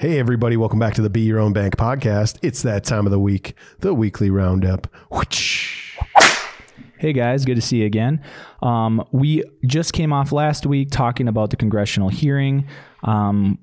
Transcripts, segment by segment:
Hey, everybody, welcome back to the Be Your Own Bank podcast. It's that time of the week, the weekly roundup. Hey guys, good to see you again. Um, we just came off last week talking about the congressional hearing. Um,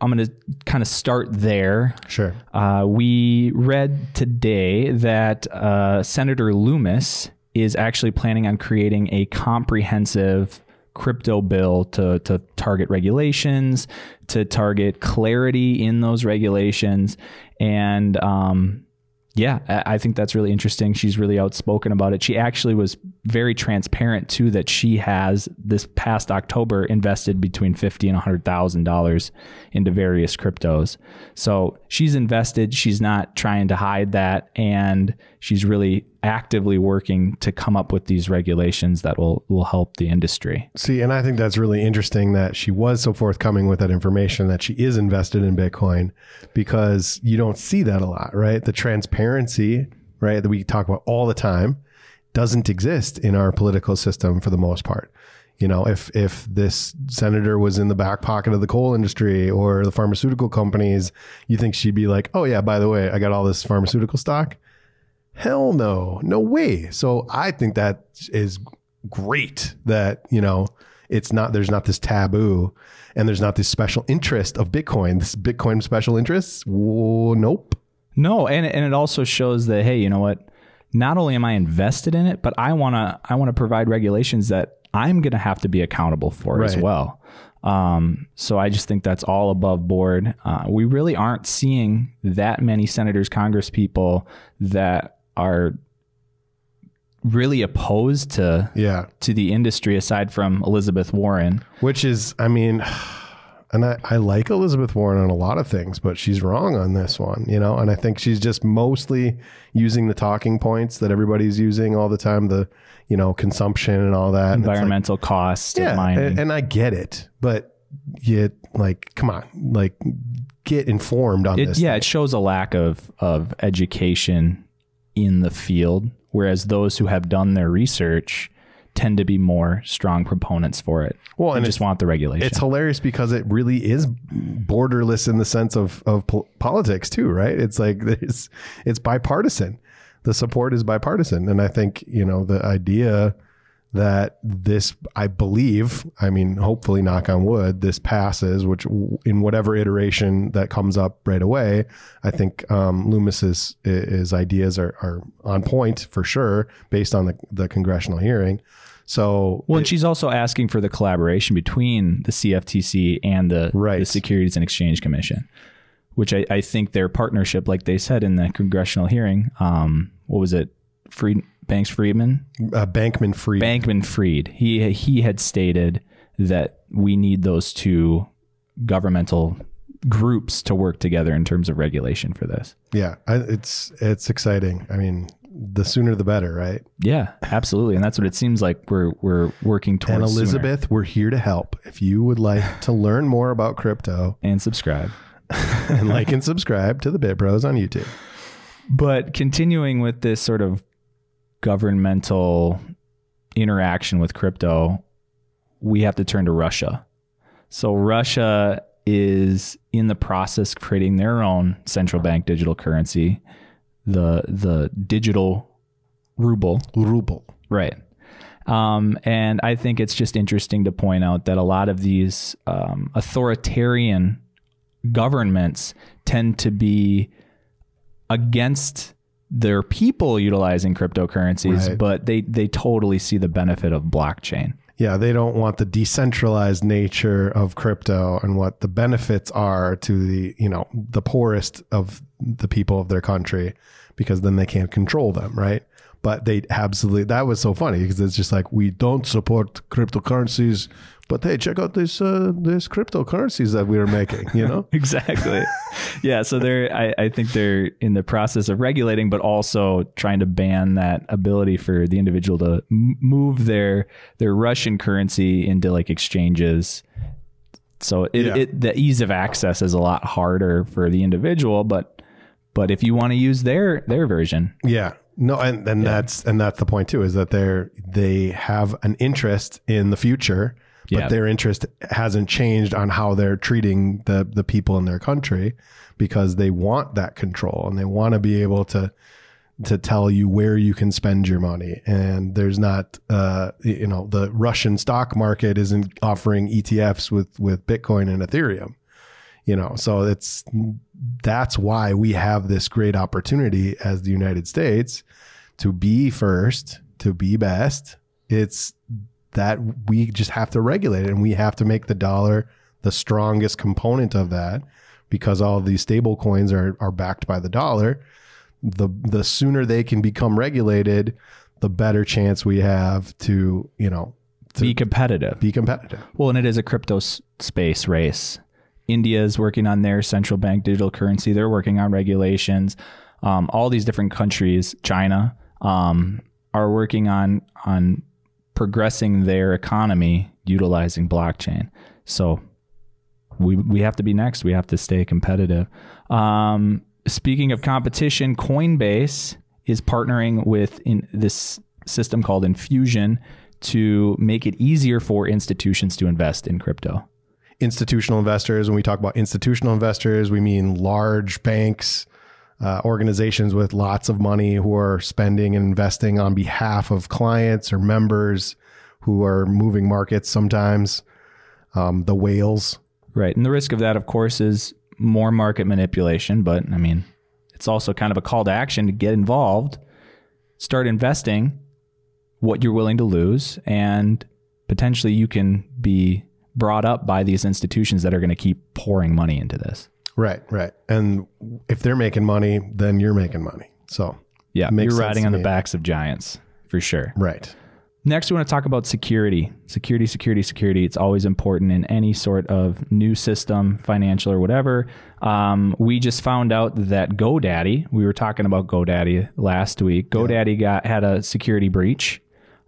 I'm going to kind of start there. Sure. Uh, we read today that uh, Senator Lummis is actually planning on creating a comprehensive crypto bill to, to target regulations, to target clarity in those regulations. And um, yeah, I think that's really interesting. She's really outspoken about it. She actually was very transparent too that she has this past October invested between fifty and hundred thousand dollars into various cryptos. So she's invested. She's not trying to hide that, and she's really actively working to come up with these regulations that will will help the industry. See, and I think that's really interesting that she was so forthcoming with that information that she is invested in Bitcoin because you don't see that a lot, right? The transparency, right, that we talk about all the time doesn't exist in our political system for the most part. You know, if if this senator was in the back pocket of the coal industry or the pharmaceutical companies, you think she'd be like, "Oh yeah, by the way, I got all this pharmaceutical stock." Hell no, no way. So I think that is great that you know it's not there's not this taboo and there's not this special interest of Bitcoin. This Bitcoin special interests. Whoa, nope. No, and and it also shows that hey, you know what? Not only am I invested in it, but I wanna I wanna provide regulations that I'm gonna have to be accountable for as well. Um, so I just think that's all above board. Uh, we really aren't seeing that many senators, Congress people that are really opposed to Yeah, to the industry aside from Elizabeth Warren. which is, I mean, and I, I like Elizabeth Warren on a lot of things, but she's wrong on this one, you know. And I think she's just mostly using the talking points that everybody's using all the time, the you know consumption and all that. Like, Environmental costs of yeah, mining. and, and I get it, but you like, come on, like, get informed on it, this. yeah, it shows a lack of of education in the field, whereas those who have done their research tend to be more strong proponents for it. Well, They and just want the regulation. It's hilarious because it really is borderless in the sense of of pol- politics too, right? It's like it's it's bipartisan. The support is bipartisan, and I think you know the idea that this, I believe, I mean, hopefully, knock on wood, this passes, which in whatever iteration that comes up right away, I think um, Lummis's his ideas are, are on point for sure based on the the congressional hearing. So well, and she's also asking for the collaboration between the CFTC and the, Right. the Securities and Exchange Commission, which I, I think their partnership, like they said in the congressional hearing, um, what was it? Fried, Banks Friedman? uh, Bankman Free. Bankman Fried. He he had stated that we need those two governmental groups to work together in terms of regulation for this. Yeah, I, it's it's exciting. I mean, the sooner the better, right? Yeah, absolutely, and that's what it seems like we're we're working towards. And sooner. Elizabeth, we're here to help. If you would like to learn more about crypto, and subscribe. and like and subscribe to the Bit Bros on YouTube. But continuing with this sort of governmental interaction with crypto, we have to turn to Russia. So Russia is in the process of creating their own central bank digital currency, the the digital ruble. Ruble. Right. Um, and I think it's just interesting to point out that a lot of these um, authoritarian governments tend to be against their people utilizing cryptocurrencies, Right. but they, they totally see the benefit of blockchain. Yeah, they don't want the decentralized nature of crypto and what the benefits are to the, you know, the poorest of the people of their country because then they can't control them, right? But they absolutely that was so funny because it's just like we don't support cryptocurrencies, but hey, check out this uh this cryptocurrencies that we are making, you know? Exactly. yeah. So they're, I, I think they're in the process of regulating, but also trying to ban that ability for the individual to move their their Russian currency into like exchanges. So it, Yeah. it the ease of access is a lot harder for the individual, but but if you want to use their their version, Yeah. No, and, and that's and that's the point too, is that they're they have an interest in the future but Yeah. their interest hasn't changed on how they're treating the the people in their country because they want that control and they want to be able to to tell you where you can spend your money and there's not uh you know the Russian stock market isn't offering ETFs with with Bitcoin and Ethereum you know so it's that's why we have this great opportunity as the United States to be first to be best it's that we just have to regulate it and we have to make the dollar the strongest component of that because all these stable coins are are backed by the dollar the the sooner they can become regulated the better chance we have to you know to Be competitive. be competitive Well, and it is a crypto s- space race. India is working on their central bank digital currency. They're working on regulations. Um, all these different countries, China, um, are working on on progressing their economy utilizing blockchain. So we we have to be next. We have to stay competitive. Um, speaking of competition, Coinbase is partnering with in this system called Infusion to make it easier for institutions to invest in crypto. Institutional investors when we talk about institutional investors we mean large banks uh, organizations with lots of money who are spending and investing on behalf of clients or members who are moving markets sometimes um, the whales Right. And the risk of that, of course, is more market manipulation. But I mean, it's also kind of a call to action to get involved, start investing what you're willing to lose, and potentially you can be brought up by these institutions that are going to keep pouring money into this. Right, right. And if they're making money, then you're making money. So, Yeah. You're riding on the backs of giants for sure. right. Next, we want to talk about security. Security, security, security. It's always important in any sort of new system, financial or whatever. Um, we just found out that GoDaddy, we were talking about GoDaddy last week. GoDaddy got had a security breach.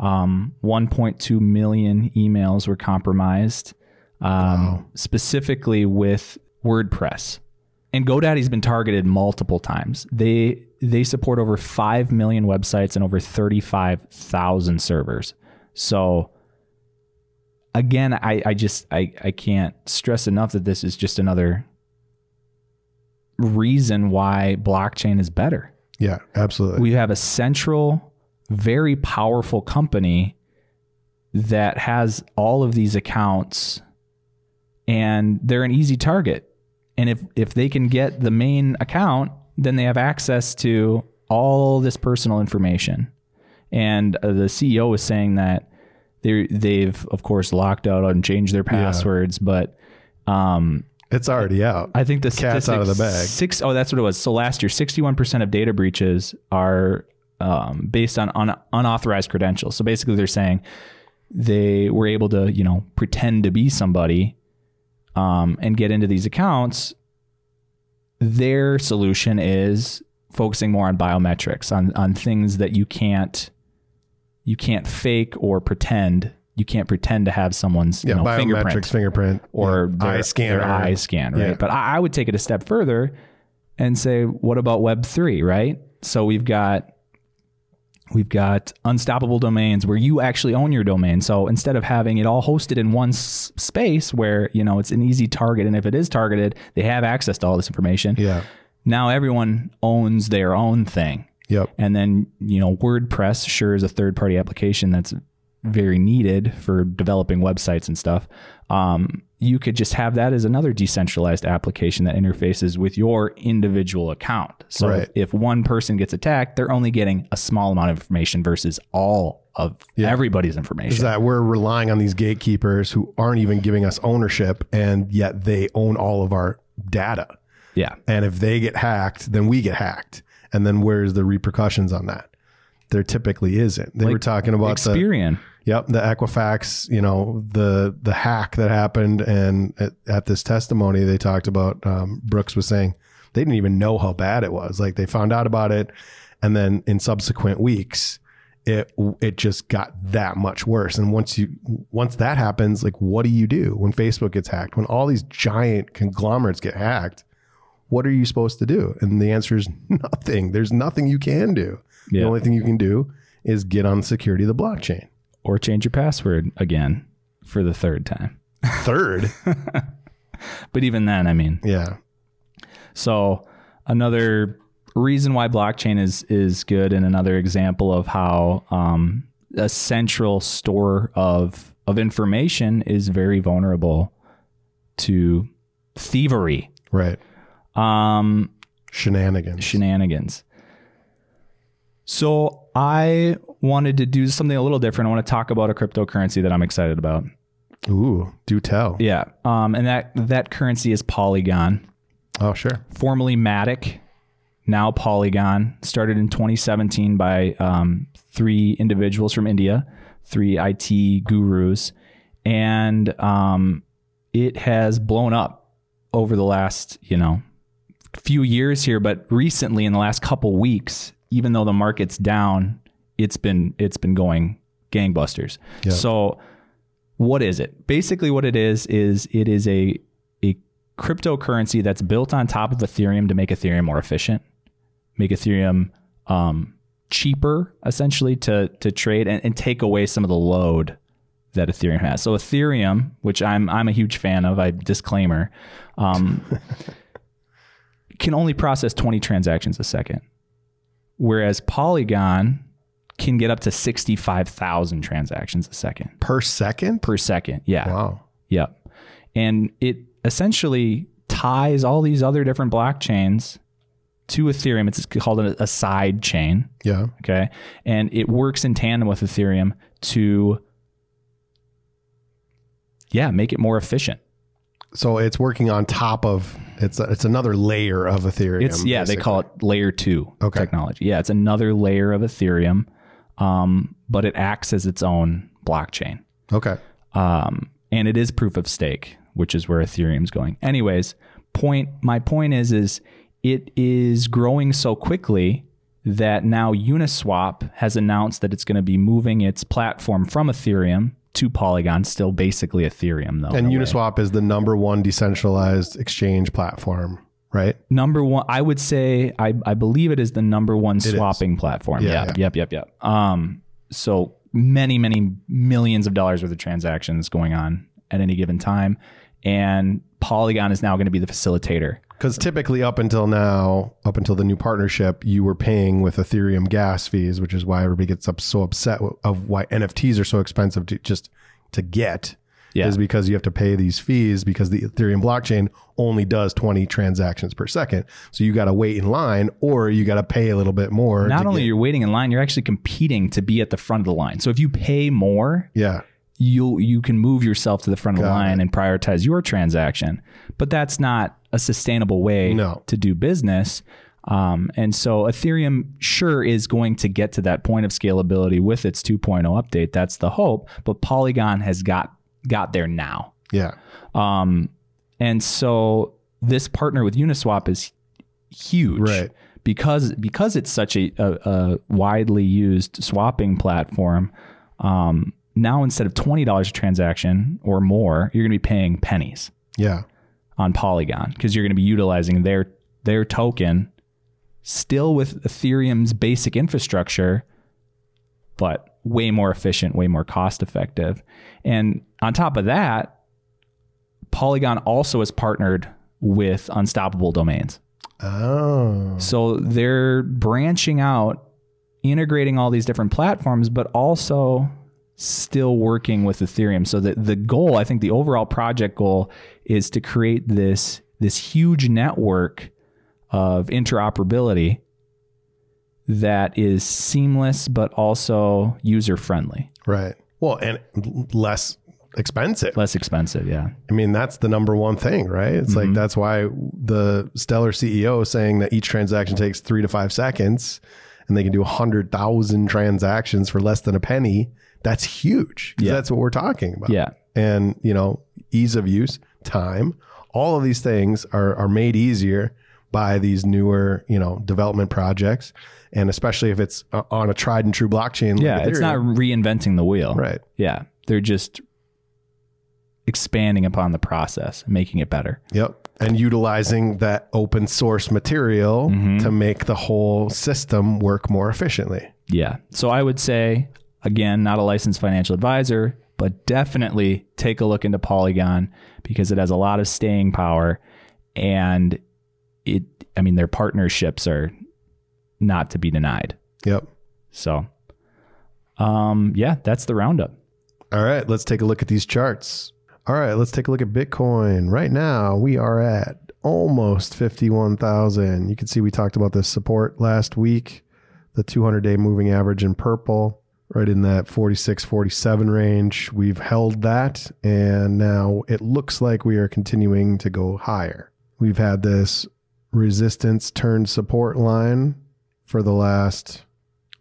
Um, 1.2 million emails were compromised, um, specifically with WordPress. And GoDaddy's been targeted multiple times. They they support over five million websites and over thirty five thousand servers. So again, I, I just I, I can't stress enough that this is just another reason why blockchain is better. Yeah, absolutely. We have a central, very powerful company that has all of these accounts and they're an easy target. And if if they can get the main account, then they have access to all this personal information. And uh, the CEO was saying that they they've of course locked out and changed their passwords, but um, it's already out. I think the Cat's out of the bag. Six, oh, that's what it was. So last year, sixty-one percent of data breaches are um, based on un- unauthorized credentials. So basically, they're saying they were able to, you know, pretend to be somebody um, and get into these accounts. Their solution is focusing more on biometrics, on on things that you can't you can't fake or pretend. You can't pretend to have someone's yeah, you know, biometrics, fingerprint fingerprint, or yeah, their, eye scanner. their eye scan, right? Yeah. But I, I would take it a step further and say, what about Web three, right? So we've got we've got unstoppable domains where you actually own your domain. So instead of having it all hosted in one s- space where you know it's an easy target, and if it is targeted, they have access to all this information. Yeah. Now everyone owns their own thing. Yep. And then, you know, WordPress sure is a third party application that's very needed for developing websites and stuff. Um, you could just have that as another decentralized application that interfaces with your individual account. So Right. if, one person gets attacked, they're only getting a small amount of information versus all of everybody's information. Is that we're relying on these gatekeepers who aren't even giving us ownership, and yet they own all of our data. yeah. And if they get hacked, then we get hacked. And then where's the repercussions on that? There typically isn't. They were talking about the Experian. Yep, the Equifax, you know, the the hack that happened, and at, at this testimony, they talked about. Um, Brooks was saying they didn't even know how bad it was. Like they found out about it, and then in subsequent weeks, it it just got that much worse. And once you once that happens, like what do you do when Facebook gets hacked? When all these giant conglomerates get hacked, what are you supposed to do? And the answer is nothing. There's nothing you can do. The only thing you can do is get on the security of the blockchain. Or change your password again. for the third time. Third. But even then, I mean, yeah. So another reason why blockchain is is good, and another example of how um, a central store of of information is very vulnerable to thievery, Right. um, Shenanigans. shenanigans. So I wanted to do something a little different. I want to talk about a cryptocurrency that I'm excited about. Ooh, do tell. Yeah, um, and that that currency is Polygon. Oh, sure. formerly Matic, now Polygon, started in 2017 by um, three individuals from India, three IT gurus, and um, it has blown up over the last, you know, few years here. But recently, in the last couple weeks, even though the market's down, it's been it's been going gangbusters. So, what is it? Basically, what it is is it is a a cryptocurrency that's built on top of Ethereum to make Ethereum more efficient, make Ethereum um, cheaper, essentially to to trade and, and take away some of the load that Ethereum has. So Ethereum, which I'm I'm a huge fan of, I disclaimer, um, can only process 20 transactions a second, whereas Polygon can get up to 65,000 transactions a second Per second? per second. Yeah. Wow. Yep. And it essentially ties all these other different blockchains to Ethereum. It's called a, a side chain. Yeah. Okay. And it works in tandem with Ethereum to, yeah, make it more efficient. So it's working on top of it's it's another layer of Ethereum. It's, yeah, they call it layer two Okay. technology. Yeah. It's another layer of Ethereum, um, but it acts as its own blockchain. Okay. um, and it is proof of stake, which is where Ethereum's going. Anyways, point my point is is it is growing so quickly that now Uniswap has announced that it's going to be moving its platform from Ethereum to Polygon, still basically Ethereum though. And a way. Uniswap is the number one decentralized exchange platform, right? number one, I would say I, I believe it is the number one swapping platform. Yeah, Yeah, Yep. Yep. Yep. Um, so many, many millions of dollars worth of transactions going on at any given time. And Polygon is now going to be the facilitator. Because typically, up until now, up until the new partnership, you were paying with Ethereum gas fees, which is why everybody gets up so upset of why NFTs are so expensive to just to get. Yeah. Is because you have to pay these fees because the Ethereum blockchain only does 20 transactions per second. So you got to wait in line or you got to pay a little bit more. Not only get- you're waiting in line, you're actually competing to be at the front of the line. So if you pay more, yeah. you you can move yourself to the front of the line and prioritize your transaction. But that's not a sustainable way No. to do business. Um, and so Ethereum sure is going to get to that point of scalability with its 2.0 update. That's the hope. But Polygon has got got there now. Yeah. Um, and so this partner with Uniswap is huge, Right. Because because it's such a, a, a widely used swapping platform. Um, now instead of twenty dollars a transaction or more, you're going to be paying pennies Yeah. on Polygon because you're going to be utilizing their their token, still with Ethereum's basic infrastructure, but way more efficient, way more cost effective. And on top of that, Polygon also is partnered with Unstoppable Domains. Oh. So they're branching out, integrating all these different platforms, but also still working with Ethereum. So that the goal, I think the overall project goal is to create this this huge network of interoperability that is seamless but also user friendly, Right. Well, and less expensive. less expensive, yeah. I mean, that's the number one thing, right? It's Mm-hmm. like that's why the Stellar CEO is saying that each transaction takes three to five seconds and they can do 100,000 transactions for less than a penny. That's huge. Yeah. That's what we're talking about. Yeah. And, you know, ease of use, time, all of these things are, are made easier by these newer, you know, development projects. And especially if it's uh, on a tried and true blockchain. like Yeah, it's not reinventing the wheel. right. Yeah. They're just expanding upon the process, making it better. Yep. And utilizing that open source material Mm-hmm. to make the whole system work more efficiently. Yeah. So I would say, again, not a licensed financial advisor, but definitely take a look into Polygon because it has a lot of staying power and it I mean their partnerships are not to be denied. Yep. So um yeah, that's the roundup. All right, let's take a look at these charts. All right, let's take a look at Bitcoin. Right now, we are at almost 51,000. You can see we talked about this support last week, the 200 day moving average in purple, right in that 46, 47 range. We've held that, and now it looks like we are continuing to go higher. We've had this resistance turned support line for the last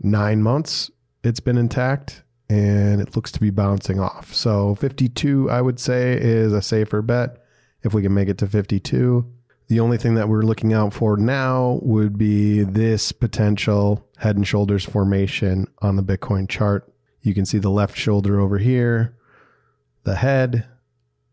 nine months. It's been intact and it looks to be bouncing off. So 52, I would say, is a safer bet if we can make it to 52. The only thing that we're looking out for now would be this potential head and shoulders formation on the Bitcoin chart. You can see the left shoulder over here, the head,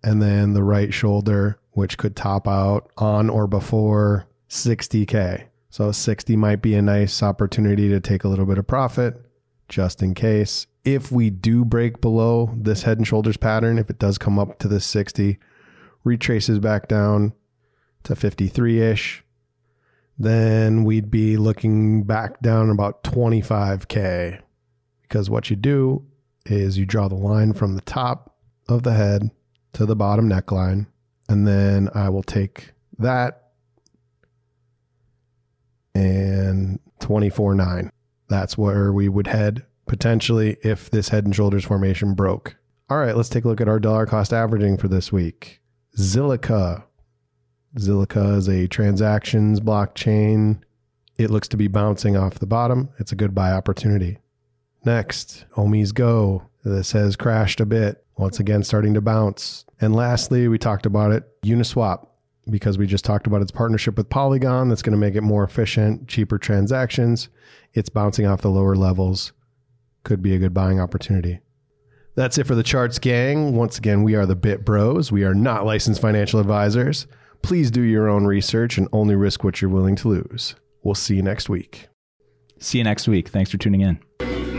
and then the right shoulder, which could top out on or before 60K. So 60 might be a nice opportunity to take a little bit of profit just in case. If we do break below this head and shoulders pattern, if it does come up to this 60, retraces back down to 53 ish, then we'd be looking back down about 25K. Because what you do is you draw the line from the top of the head to the bottom neckline, and then I will take that and 24.9. That's where we would head potentially if this head and shoulders formation broke. All right, let's take a look at our dollar cost averaging for this week. Zilliqa. Zilliqa is a transactions blockchain. It looks to be bouncing off the bottom. It's a good buy opportunity. Next, OmiseGO. This has crashed a bit, once again starting to bounce. And lastly, we talked about it, Uniswap, because we just talked about its partnership with Polygon that's going to make it more efficient, cheaper transactions. It's bouncing off the lower levels. Could be a good buying opportunity. That's it for the charts, gang. Once again, we are the Bit Bros. We are not licensed financial advisors. Please do your own research and only risk what you're willing to lose. We'll see you next week. See you next week. Thanks for tuning in.